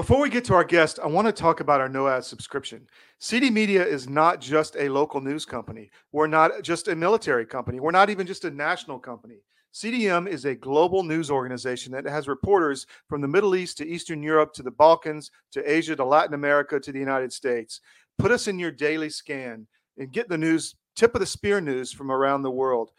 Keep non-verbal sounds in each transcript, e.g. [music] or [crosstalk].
Before we get to our guest, I want to talk about our no ad subscription. CD Media is not just a local news company. We're not just a military company. We're not even just a national company. CDM is a global news organization that has reporters from the Middle East to Eastern Europe to the Balkans to Asia to Latin America to the United States. Put us in your daily scan and get the news, tip of the spear news from around the world.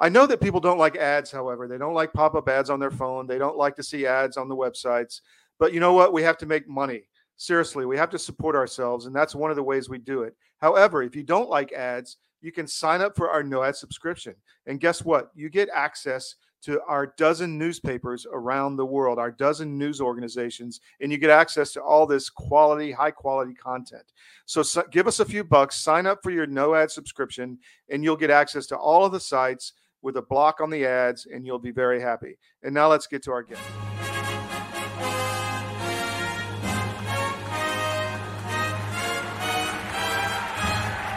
I know that people don't like ads, however. They don't like pop up ads on their phone. They don't like to see ads on the websites. But you know what? We have to make money. Seriously, we have to support ourselves, and that's one of the ways we do it. However, if you don't like ads, you can sign up for our no ad subscription. And guess what? You get access to our dozen newspapers around the world, our dozen news organizations, and you get access to all this quality, high quality content. So, so give us a few bucks, sign up for your no ad subscription, and you'll get access to all of the sites with a block on the ads, and you'll be very happy. And now let's get to our guest.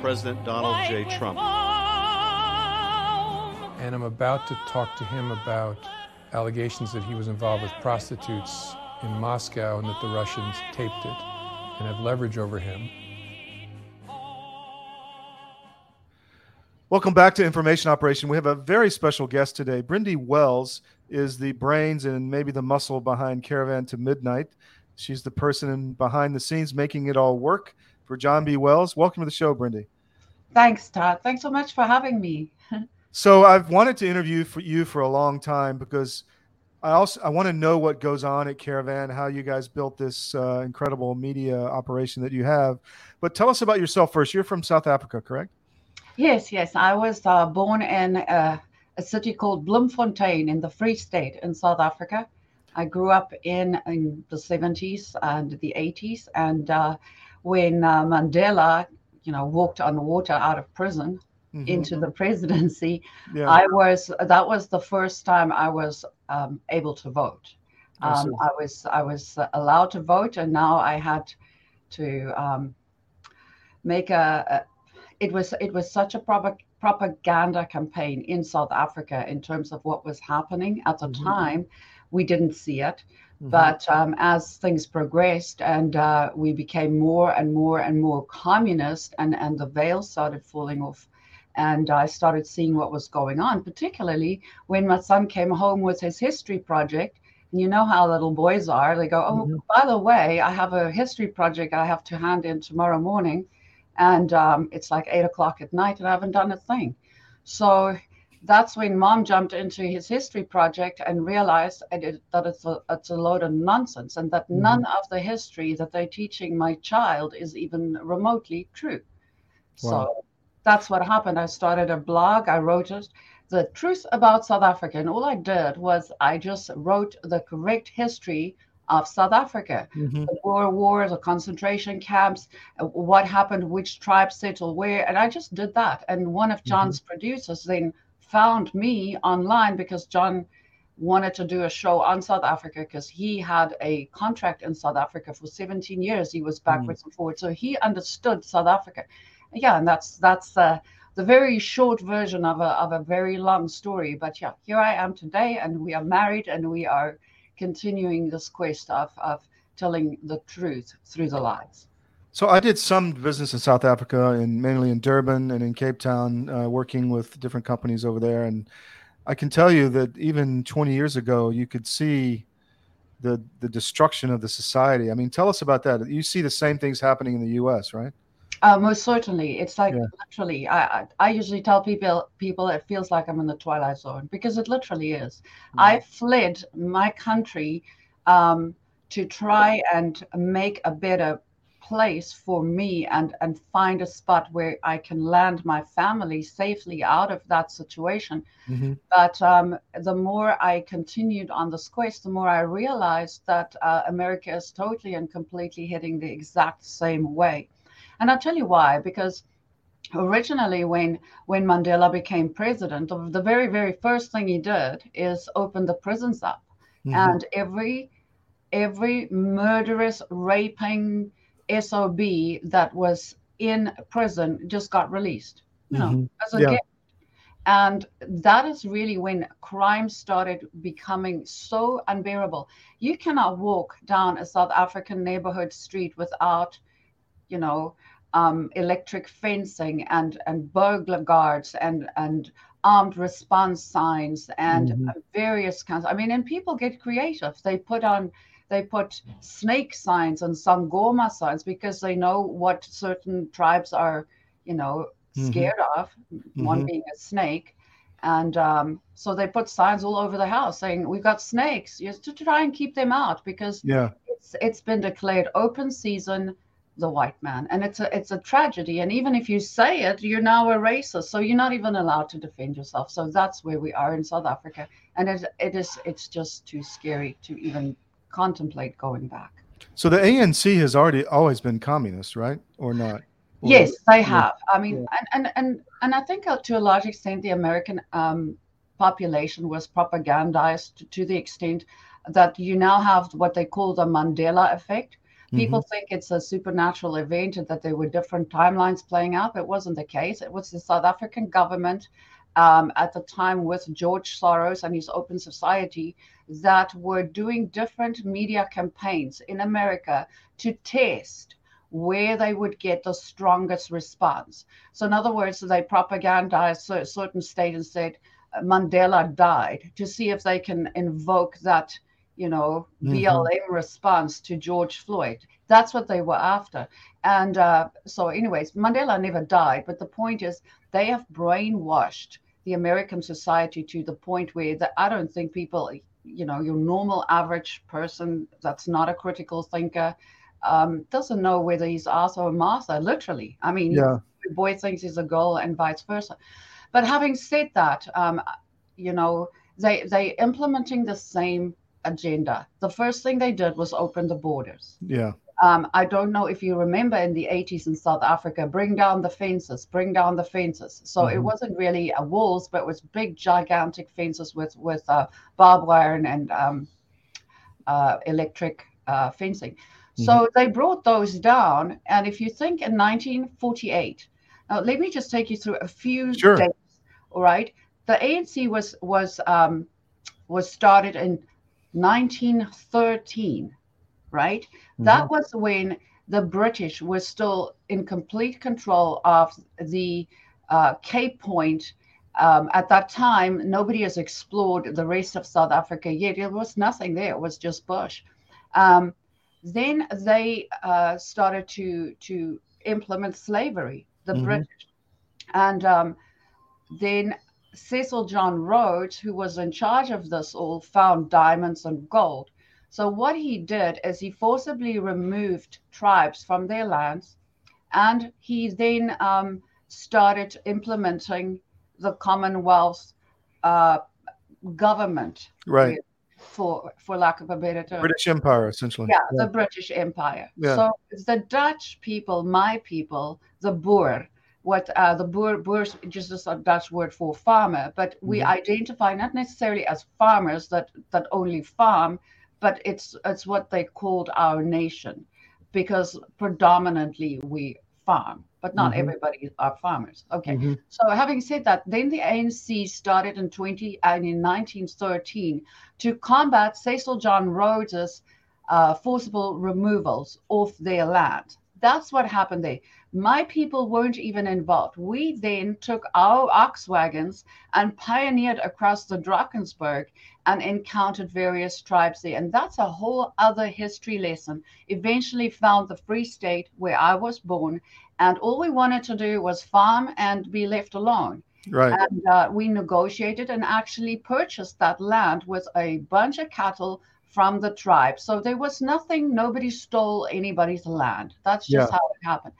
President Donald J. Trump. And I'm about to talk to him about allegations that he was involved with prostitutes in Moscow and that the Russians taped it and have leverage over him. Welcome back to Information Operation. We have a very special guest today. Brendi Wells is the brains and maybe the muscle behind Caravan to Midnight. She's the person behind the scenes making it all work for John B. Wells. Welcome to the show, Brendi. Thanks, Todd. Thanks so much for having me. [laughs] so I've wanted to interview for you for a long time because I also I want to know what goes on at Caravan, how you guys built this uh, incredible media operation that you have. But tell us about yourself first. You're from South Africa, correct? Yes, yes. I was uh, born in uh, a city called Bloemfontein in the Free State in South Africa. I grew up in, in the 70s and the 80s. And uh, when uh, Mandela, you know, walked on the water out of prison mm-hmm. into the presidency, yeah. I was, that was the first time I was um, able to vote. Um, I was I was allowed to vote, and now I had to um, make a, it was it was such a prop- propaganda campaign in South Africa in terms of what was happening at the mm-hmm. time. We didn't see it, mm-hmm. but um, as things progressed and uh, we became more and more and more communist, and and the veil started falling off. And I started seeing what was going on, particularly when my son came home with his history project. And you know how little boys are. They go, Oh, mm-hmm. by the way, I have a history project I have to hand in tomorrow morning and um, it's like eight o'clock at night and I haven't done a thing. So that's when mom jumped into his history project and realized that it's a, it's a load of nonsense and that mm-hmm. none of the history that they're teaching my child is even remotely true. Wow. So that's what happened. I started a blog, I wrote it, The Truth About South Africa. And all I did was I just wrote the correct history of South Africa. Mm-hmm. The Boer War, the concentration camps, uh, what happened, which tribes settled where. And I just did that. And one of John's mm-hmm. producers then found me online because John wanted to do a show on South Africa because he had a contract in South Africa for 17 years. He was backwards mm-hmm. and forwards. So he understood South Africa. Yeah, and that's that's uh, the very short version of a of a very long story. But yeah, here I am today, and we are married, and we are continuing this quest of, of telling the truth through the lies. So I did some business in South Africa, and mainly in Durban and in Cape Town, uh, working with different companies over there. And I can tell you that even 20 years ago, you could see the the destruction of the society. I mean, tell us about that. You see the same things happening in the U.S., right? Uh, most certainly, it's like yeah. literally. I, I, I usually tell people people it feels like I'm in the twilight zone because it literally is. Mm. I fled my country um, to try and make a better place for me and and find a spot where I can land my family safely out of that situation. Mm-hmm. But um, the more I continued on this quest, the more I realized that uh, America is totally and completely heading the exact same way. And I'll tell you why. Because originally, when when Mandela became president, the very very first thing he did is open the prisons up, Mm-hmm. and every every murderous, raping SOB that was in prison just got released. You know, Mhm. as a Yeah. gift. And that is really when crime started becoming so unbearable. You cannot walk down a South African neighborhood street without, you know, um, electric fencing and and burglar guards and and armed response signs and Mhm. various kinds. I mean, and people get creative. They put on they put snake signs and sangoma signs because they know what certain tribes are, you know, Mhm. scared of. One Mhm. being a snake, and um, so they put signs all over the house saying, "We've got snakes," just to try and keep them out because Yeah. it's it's been declared open season the white man and it's a it's a tragedy and even if you say it you're now a racist so you're not even allowed to defend yourself so that's where we are in south africa and it, it is it's just too scary to even contemplate going back So the ANC has already always been communist, right? Or not? Or- yes they have i mean yeah. and, and and and i think uh, to a large extent the american um, population was propagandized to, to the extent that you now have what they call the mandela effect People Mhm. think it's a supernatural event and that there were different timelines playing out. It wasn't the case. It was the South African government um, at the time with George Soros and his Open Society that were doing different media campaigns in America to test where they would get the strongest response. So, in other words, they propagandized a certain state and said Mandela died to see if they can invoke that you know, Mhm. BLM response to George Floyd. That's what they were after. And uh, so, anyways, Mandela never died. But the point is, they have brainwashed the American society to the point where that I don't think people, you know, your normal average person that's not a critical thinker um, doesn't know whether he's Arthur or Martha, literally. I mean, Yeah. the boy thinks he's a girl and vice versa. But having said that, um, you know, they they implementing the same agenda. The first thing they did was open the borders. Yeah. Um, I don't know if you remember in the 80s in South Africa, bring down the fences, bring down the fences. So it Mhm. wasn't really a walls, but it was big, gigantic fences with with uh, barbed wire and, and um, uh, electric uh, fencing. So they brought those down. And if you think in 1948, now let me just take you through a few Sure. dates. All right, the ANC was was um, was started in 1913, right? That was when the British were still in complete control of the uh, Cape Point. Um, at that time, nobody has explored the rest of South Africa yet. There was nothing there. It was just bush. Um, then they uh, started to to implement slavery, the Mhm. British, and um, then Cecil John Rhodes, who was in charge of this all, found diamonds and gold. So what he did is he forcibly removed tribes from their lands, and he then um, started implementing the Commonwealth uh, government, Right. for for lack of a better term. British Empire, essentially. Yeah, the British Empire. Yeah. So the Dutch people, my people, the Boer, what uh, the Boer, Boers, just a Dutch word for farmer, but we Mhm. identify not necessarily as farmers that that only farm, but it's it's what they called our nation, because predominantly we farm, but not Mhm. everybody are farmers. Okay. Mhm. So having said that, then the ANC started in 20 and in 1913 to combat Cecil John Rhodes's uh, forcible removals off their land. That's what happened there. My people weren't even involved. We then took our ox wagons and pioneered across the Drakensberg and encountered various tribes there. And that's a whole other history lesson. Eventually found the Free State where I was born, and all we wanted to do was farm and be left alone. Right. And uh, we negotiated and actually purchased that land with a bunch of cattle from the tribe. So there was nothing, nobody stole anybody's land. That's just Yeah. how it happened.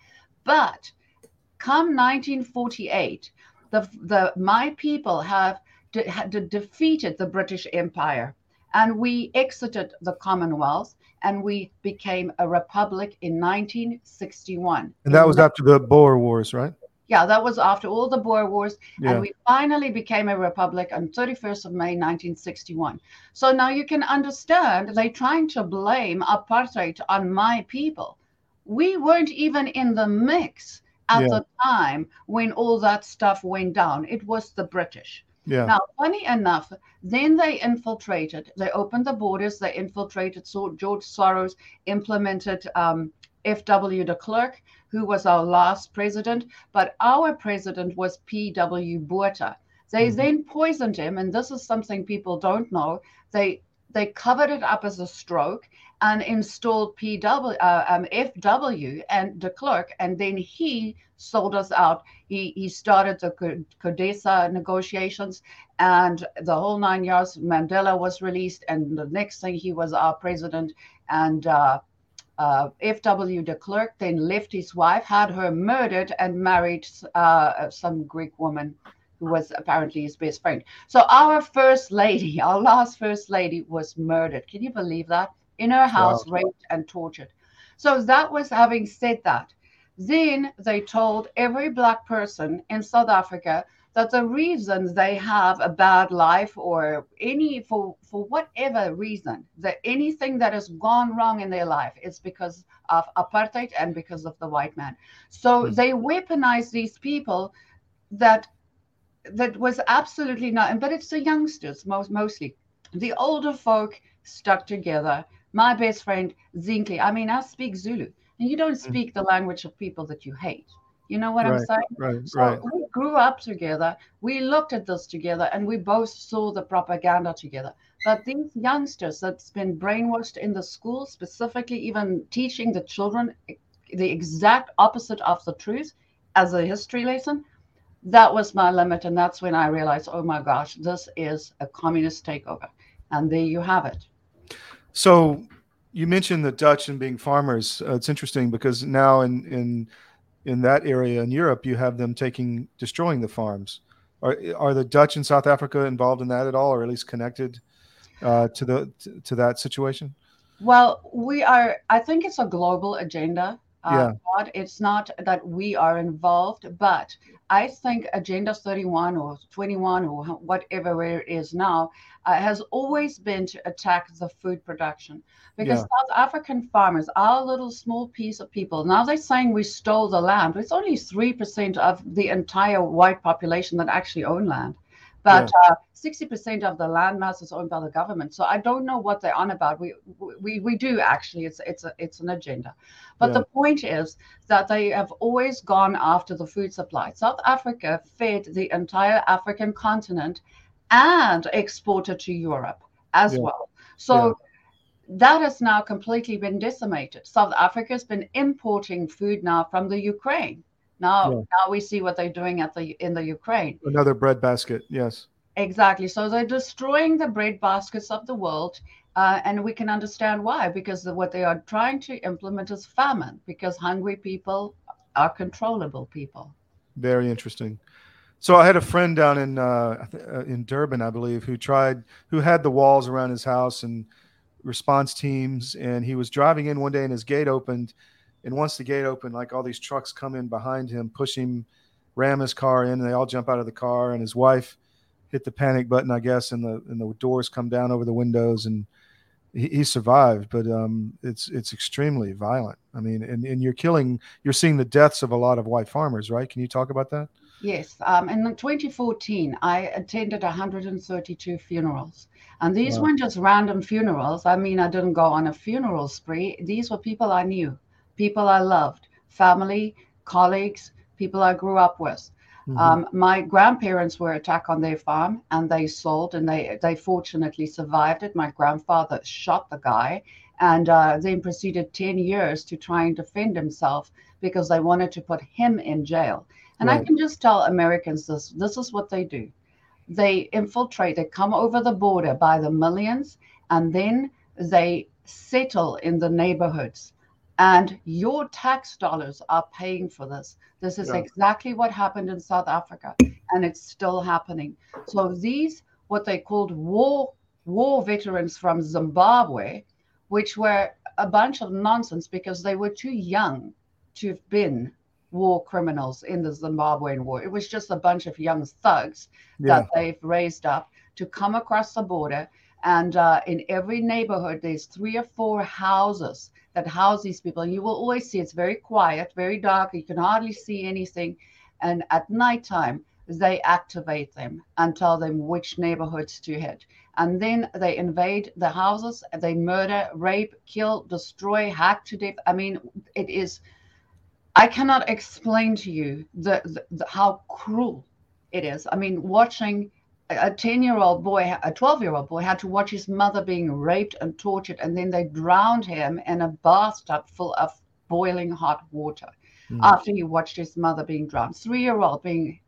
But come 1948, the, the my people have de- de- defeated the British Empire and we exited the Commonwealth and we became a republic in 1961. And that was after the Boer Wars, right? Yeah, that was after all the Boer Wars, Yeah. and we finally became a republic on 31st of May 1961. So now you can understand they're trying to blame apartheid on my people. We weren't even in the mix at Yeah. the time when all that stuff went down. It was the British. Yeah. Now, funny enough, then they infiltrated, they opened the borders, they infiltrated. So George Soros implemented um, F.W. de Klerk, who was our last president, but our president was P.W. Botha. They Mhm. then poisoned him, and this is something people don't know. They they covered it up as a stroke and installed PW, uh, um, FW and de Klerk, and then he sold us out. He, he started the Co- CODESA negotiations and the whole nine yards. Mandela was released, and the next thing he was our president. And uh, uh, F.W. de Klerk then left his wife, had her murdered, and married uh, some Greek woman who was apparently his best friend. So our first lady, [laughs] our last first lady, was murdered. Can you believe that? In her house, raped and tortured. So that was having said that. Then they told every black person in South Africa that the reason they have a bad life or any for for whatever reason that anything that has gone wrong in their life is because of apartheid and because of the white man so Mm. they weaponize these people that that was absolutely not but it's the youngsters most mostly the older folk stuck together my best friend zinkley i mean i speak zulu and you don't mm. speak the language of people that you hate you know what i'm Right. saying Right. so Right. we grew up together. We looked at this together, and we both saw the propaganda together. But these youngsters that's been brainwashed in the school, specifically even teaching the children the exact opposite of the truth as a history lesson, that was my limit. And that's when I realized, oh my gosh, this is a communist takeover. And there you have it. So you mentioned the Dutch and being farmers. Uh, it's interesting because now in in in that area in Europe, you have them taking destroying the farms. Are are the Dutch in South Africa involved in that at all, or at least connected uh, to the to, to that situation? Well, we are, I think it's a global agenda. Uh, Yeah. It's not that we are involved, but I think Agenda 31 or 21 or whatever it is now uh, has always been to attack the food production. Because Yeah. South African farmers, our little small piece of people, now they're saying we stole the land. but It's only 3% of the entire white population that actually own land. But uh, 60% of the land mass is owned by the government. So I don't know what they're on about. We we, we do actually. It's it's a, it's an agenda. But Yeah. the point is that they have always gone after the food supply. South Africa fed the entire African continent and exported to Europe as Yeah. well. So that has now completely been decimated. South Africa has been importing food now from the Ukraine. Now, Yeah. now we see what they're doing at the in the Ukraine. Another bread basket. Yes. Exactly. So they're destroying the bread baskets of the world. Uh, and we can understand why, because the, what they are trying to implement is famine, because hungry people are controllable people. Very interesting. So I had a friend down in uh, uh, in Durban, I believe, who tried who had the walls around his house and response teams, and he was driving in one day and his gate opened, and once the gate opened, like all these trucks come in behind him, push him, ram his car in, and they all jump out of the car, and his wife hit the panic button, I guess, and the and the doors come down over the windows, and he, he survived, but um, it's it's extremely violent. I mean, and, and you're killing, you're seeing the deaths of a lot of white farmers, right? Can you talk about that? Yes. Um, in 2014, I attended 132 funerals. And these Wow. weren't just random funerals. I mean, I didn't go on a funeral spree. These were people I knew, people I loved, family, colleagues, people I grew up with. Mhm. Um, my grandparents were attacked on their farm and they sold and they, they fortunately survived it. My grandfather shot the guy and uh, then proceeded 10 years to try and defend himself because they wanted to put him in jail. And I can just tell Americans this this is what they do. They infiltrate, they come over the border by the millions, and then they settle in the neighborhoods. And your tax dollars are paying for this. This is Yeah. exactly what happened in South Africa, and it's still happening. So these, what they called war war veterans from Zimbabwe, which were a bunch of nonsense because they were too young to have been war criminals in the Zimbabwean war. It was just a bunch of young thugs Yeah. that they've raised up to come across the border. And uh, in every neighborhood, there's three or four houses that house these people. You will always see it's very quiet, very dark. You can hardly see anything. And at nighttime, they activate them and tell them which neighborhoods to hit. And then they invade the houses, they murder, rape, kill, destroy, hack to death. I mean, it is, I cannot explain to you the, the, the how cruel it is. I mean, watching a 10 year old boy, a 12 year old boy had to watch his mother being raped and tortured, and then they drowned him in a bathtub full of boiling hot water Mm. after he watched his mother being drowned. Three year old being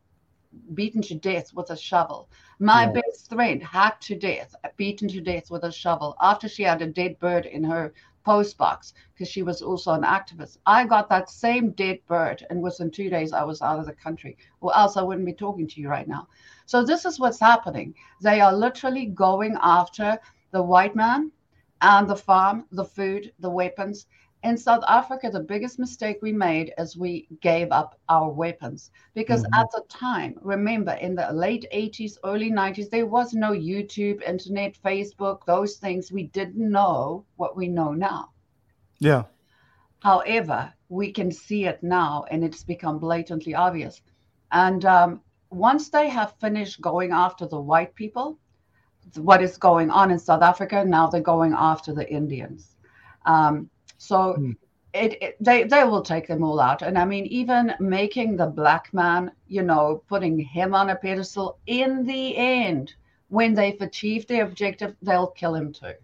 beaten to death with a shovel. My Yeah. best friend hacked to death, beaten to death with a shovel after she had a dead bird in her post box because she was also an activist. I got that same dead bird, and within two days I was out of the country, or else I wouldn't be talking to you right now. So this is what's happening. They are literally going after the white man and the farm, the food, the weapons. In South Africa, the biggest mistake we made is we gave up our weapons because Mhm. at the time, remember in the late 80s, early 90s, there was no YouTube, internet, Facebook, those things. We didn't know what we know now. Yeah. However, we can see it now and it's become blatantly obvious. And um, once they have finished going after the white people, what is going on in South Africa, now they're going after the Indians. Um, so Hmm. it, it, they, they will take them all out. And I mean, even making the black man, you know, putting him on a pedestal, in the end, when they've achieved their objective, they'll kill him too.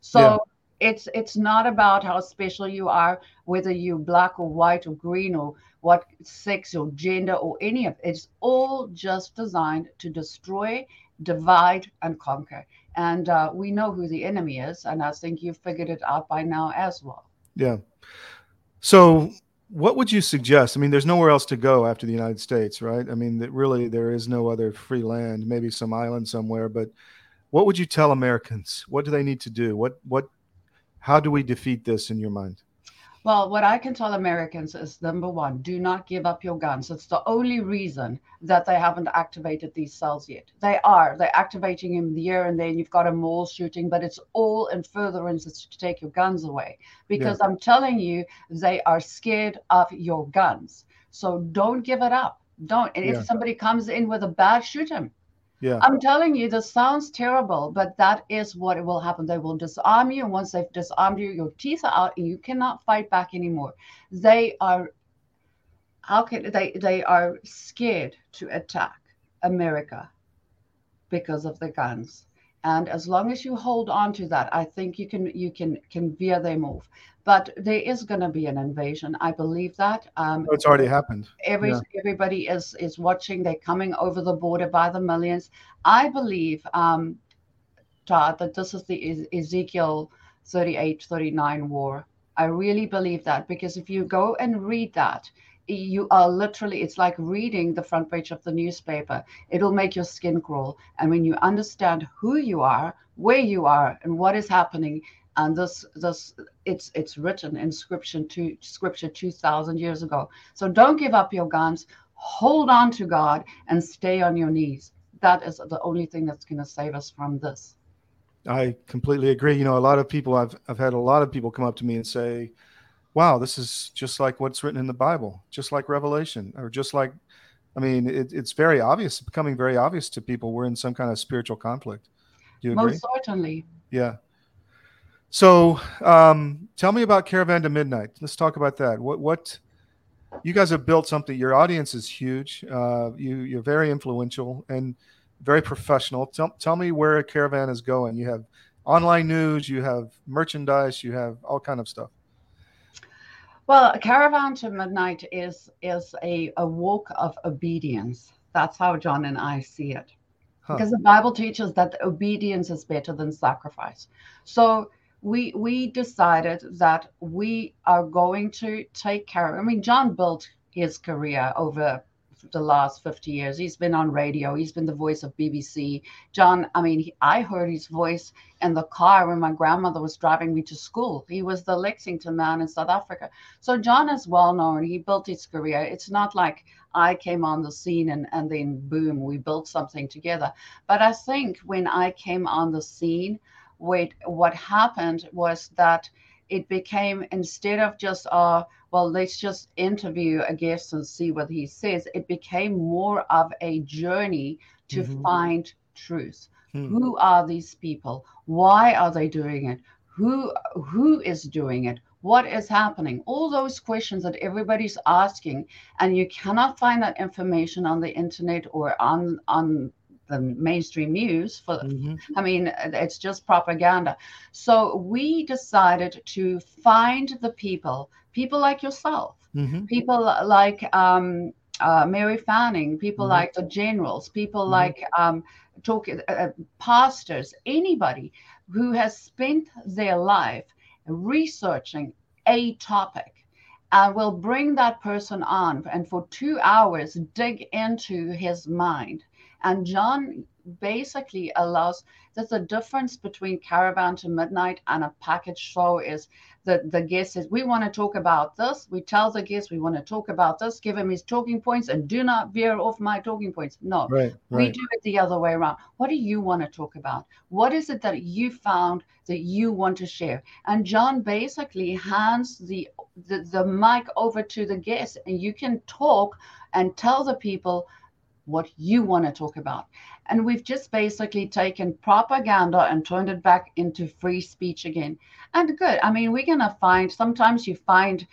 So Yeah. it's it's not about how special you are, whether you're black or white or green or what sex or gender or any of it's all just designed to destroy, divide, and conquer. And uh, we know who the enemy is, and I think you've figured it out by now as well. Yeah. So, what would you suggest? I mean, there's nowhere else to go after the United States, right? I mean, that really there is no other free land, maybe some island somewhere. But what would you tell Americans? What do they need to do? What what? How do we defeat this in your mind? Well, what I can tell Americans is number one, do not give up your guns. It's the only reason that they haven't activated these cells yet. They are. They're activating them here and then. You've got a mall shooting, but it's all in furtherance to take your guns away. Because I'm telling you, they are scared of your guns. So don't give it up. Don't. And Yeah. if somebody comes in with a bat, shoot him. Yeah. I'm telling you, this sounds terrible, but that is what will happen. They will disarm you, and once they've disarmed you, your teeth are out, and you cannot fight back anymore. They are, how can they? They are scared to attack America because of the guns. And as long as you hold on to that, I think you can you can can veer them off. But there is going to be an invasion. I believe that. Um, Oh, it's already happened. every Yeah. everybody is is watching they're coming over the border by the millions i believe um todd that this is the ezekiel 38 39 war i really believe that because if you go and read that you are literally it's like reading the front page of the newspaper it'll make your skin crawl and when you understand who you are where you are and what is happening and this this it's it's written in scripture to scripture 2000 years ago so don't give up your guns. Hold on to God and stay on your knees. That is the only thing that's going to save us from this. I completely agree. You know, a lot of people I've I've had a lot of people come up to me and say, "Wow, this is just like what's written in the Bible, just like Revelation, or just like." I mean, it, it's very obvious, becoming very obvious to people. We're in some kind of spiritual conflict. Do you agree? Most certainly. Yeah. So, um, tell me about Caravan to Midnight. Let's talk about that. What what you guys have built something. Your audience is huge. Uh, you you're very influential and very professional. Tell tell me where Caravan is going. You have online news. You have merchandise. You have all kind of stuff. Well, a Caravan to Midnight is is a, a walk of obedience. That's how John and I see it. Huh. Because the Bible teaches that obedience is better than sacrifice. So we we decided that we are going to take care. I mean, John built his career over the last 50 years. He's been on radio. He's been the voice of BBC. John, I mean, he, I heard his voice in the car when my grandmother was driving me to school. He was the Lexington man in South Africa. So John is well known. He built his career. It's not like I came on the scene and, and then boom, we built something together. But I think when I came on the scene, what what happened was that it became instead of just uh well let's just interview a guest and see what he says it became more of a journey to mm-hmm. find truth. Hmm. who are these people? Why are they doing it? Who who is doing it? What is happening? All those questions that everybody's asking and you cannot find that information on the internet or on on the mainstream news for mm-hmm. i mean it's just propaganda so we decided to find the people people like yourself mm-hmm. people like um, uh, mary fanning people mm-hmm. like the generals people mm-hmm. like um, talk uh, uh, pastors anybody who has spent their life researching a topic and will bring that person on and for two hours dig into his mind and John basically allows that the difference between caravan to midnight and a package show is that the guest says we want to talk about this. We tell the guest we want to talk about this. Give him his talking points and do not veer off my talking points. No right, right. we do it the other way around. What do you want to talk about? What is it that you found that you want to share? And john basically hands the the, the mic over to the guest and you can talk and tell the people what you want to talk about. And we've just basically taken propaganda and turned it back into free speech again. And good. I mean, we're going to find sometimes you find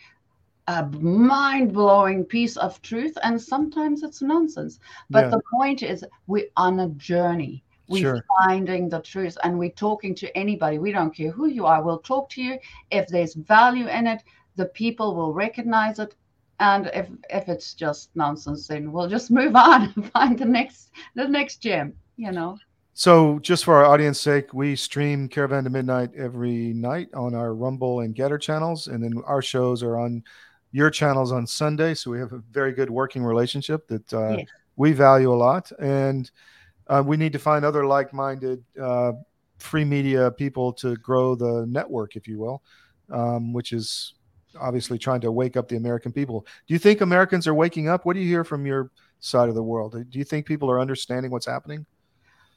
a mind blowing piece of truth, and sometimes it's nonsense. But yeah. the point is, we're on a journey. We're sure. finding the truth and we're talking to anybody. We don't care who you are. We'll talk to you. If there's value in it, the people will recognize it and if if it's just nonsense then we'll just move on and [laughs] find the next the next gem you know so just for our audience sake we stream caravan to midnight every night on our rumble and Gettr channels and then our shows are on your channels on sunday so we have a very good working relationship that uh, yes. we value a lot and uh, we need to find other like-minded uh, free media people to grow the network if you will um, which is obviously trying to wake up the American people. Do you think Americans are waking up? What do you hear from your side of the world? Do you think people are understanding what's happening?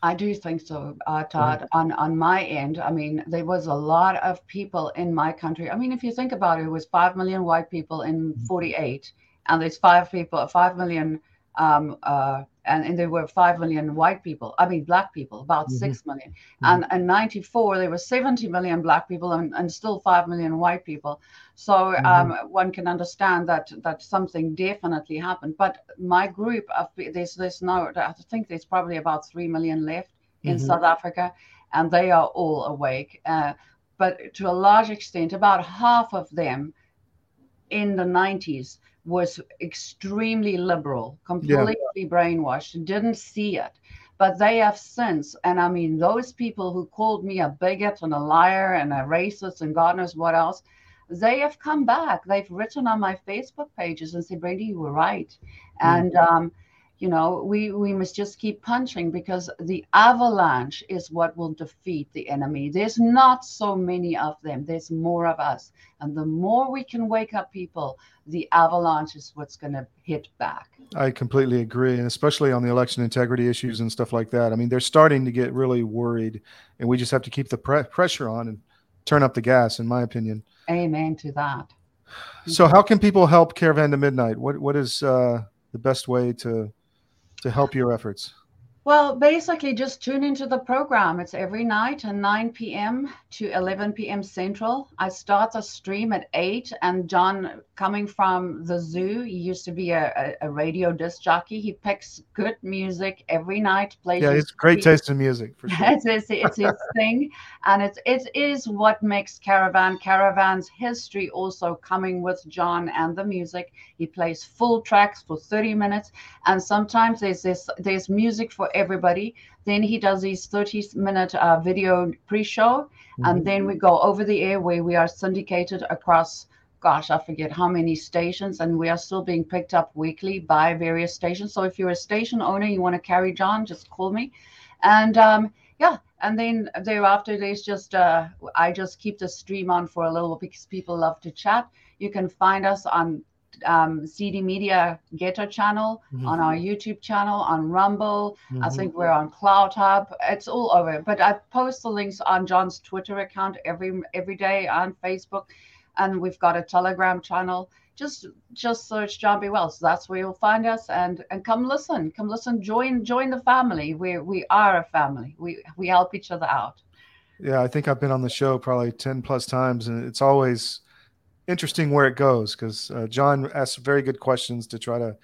I do think so, uh, Todd. Mm-hmm. On on my end, I mean, there was a lot of people in my country. I mean, if you think about it, it was five million white people in '48, mm-hmm. and there's five people, five million um, uh, and, and there were 5 million white people i mean black people about mm-hmm. 6 million. Mm-hmm. and in 94 there were 70 million black people and, and still 5 million white people so mm-hmm. um, one can understand that that something definitely happened but my group of there's there's now i think there's probably about 3 million left in mm-hmm. south africa and they are all awake uh, but to a large extent about half of them in the 90s was extremely liberal, completely yeah. brainwashed, didn't see it. But they have since, and I mean, those people who called me a bigot and a liar and a racist and God knows what else, they have come back. They've written on my Facebook pages and said, Brady, you were right. Mm-hmm. And um, you know we we must just keep punching because the avalanche is what will defeat the enemy. There's not so many of them. There's more of us. And the more we can wake up people the avalanche is what's going to hit back. I completely agree and especially on the election integrity issues and stuff like that. I mean they're starting to get really worried and we just have to keep the pre- pressure on and turn up the gas in my opinion. Amen to that. So how can people help caravan to midnight? What what is uh, the best way to to help your efforts? Well, basically, just tune into the program. It's every night at 9 p.m. to 11 p.m. Central. I start the stream at 8. And John, coming from the zoo, he used to be a, a, a radio disc jockey. He picks good music every night. Plays yeah, it's great taste in music. For sure. it's, it's, it's his [laughs] thing. And it's, it is what makes Caravan Caravan's history also coming with John and the music. He plays full tracks for 30 minutes. And sometimes there's this there's music for everybody. Then he does his 30 minute uh, video pre show. And then we go over the air where we are syndicated across, gosh, I forget how many stations. And we are still being picked up weekly by various stations. So if you're a station owner, you want to carry John, just call me. And um, yeah, and then thereafter, there's just, uh, I just keep the stream on for a little because people love to chat. You can find us on um, CD Media Gettr channel, Mhm. on our YouTube channel, on Rumble. I Mhm. think we're on Cloud Hub. It's all over. But I post the links on John's Twitter account every every day on Facebook, and we've got a Telegram channel. Just just search John B. Wells. That's where you'll find us. And and come listen. Come listen. Join join the family. We we are a family. We we help each other out. Yeah, I think I've been on the show probably 10 plus times, and it's always interesting where it goes because uh, John asks very good questions to try to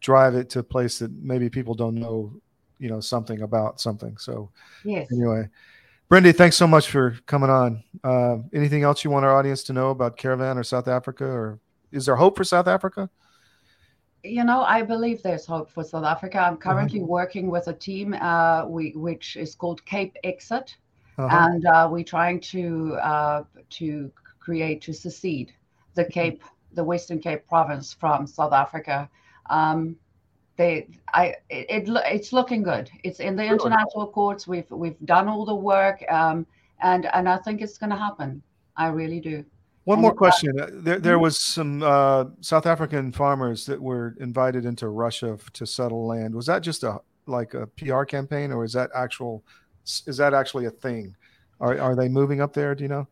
drive it to a place that maybe people don't know, you know, something about something. So, Yes. anyway, Brendi, thanks so much for coming on. Uh, anything else you want our audience to know about Caravan or South Africa, or is there hope for South Africa? you know, I believe there's hope for South Africa. I'm currently working with a team, uh, we, which is called Cape Exit, Uh-huh. and uh, we're trying to uh, to create to secede the Cape, the Western Cape province from South Africa. Um, they, I, it, it, it's looking good. It's in the international courts. We've we've done all the work, um, and and I think it's going to happen. I really do. One And more uh, question. Uh, There, there Mhm. was some uh, South African farmers that were invited into Russia to settle land. Was that just a like a PR campaign, or is that actual? Is that actually a thing? Are are they moving up there? Do you know?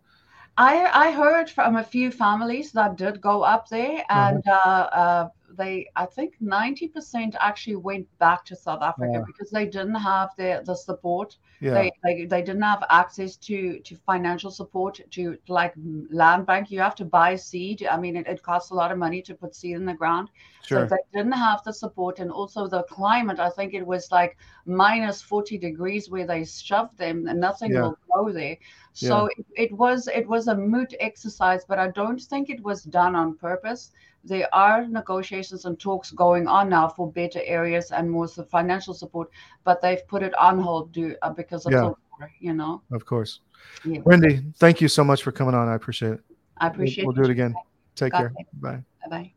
I I heard from a few families that did go up there, and uh, uh, they I think ninety percent actually went back to South Africa Yeah. because they didn't have the the support. Yeah. They, they they didn't have access to to financial support to like land bank. You have to buy seed. I mean, it, it costs a lot of money to put seed in the ground. sure. So they didn't have the support, and also the climate. I think it was like minus forty degrees where they shoved them, and nothing Yeah. will grow there. So it, it was it was a moot exercise, but I don't think it was done on purpose. There are negotiations and talks going on now for better areas and more financial support, but they've put it on hold due, uh, because of Yeah. the war. You know, Of course. Yeah. Wendy, thank you so much for coming on. I appreciate it. I We'll- appreciate. We'll, do it again. Take God care. Bye. Bye bye.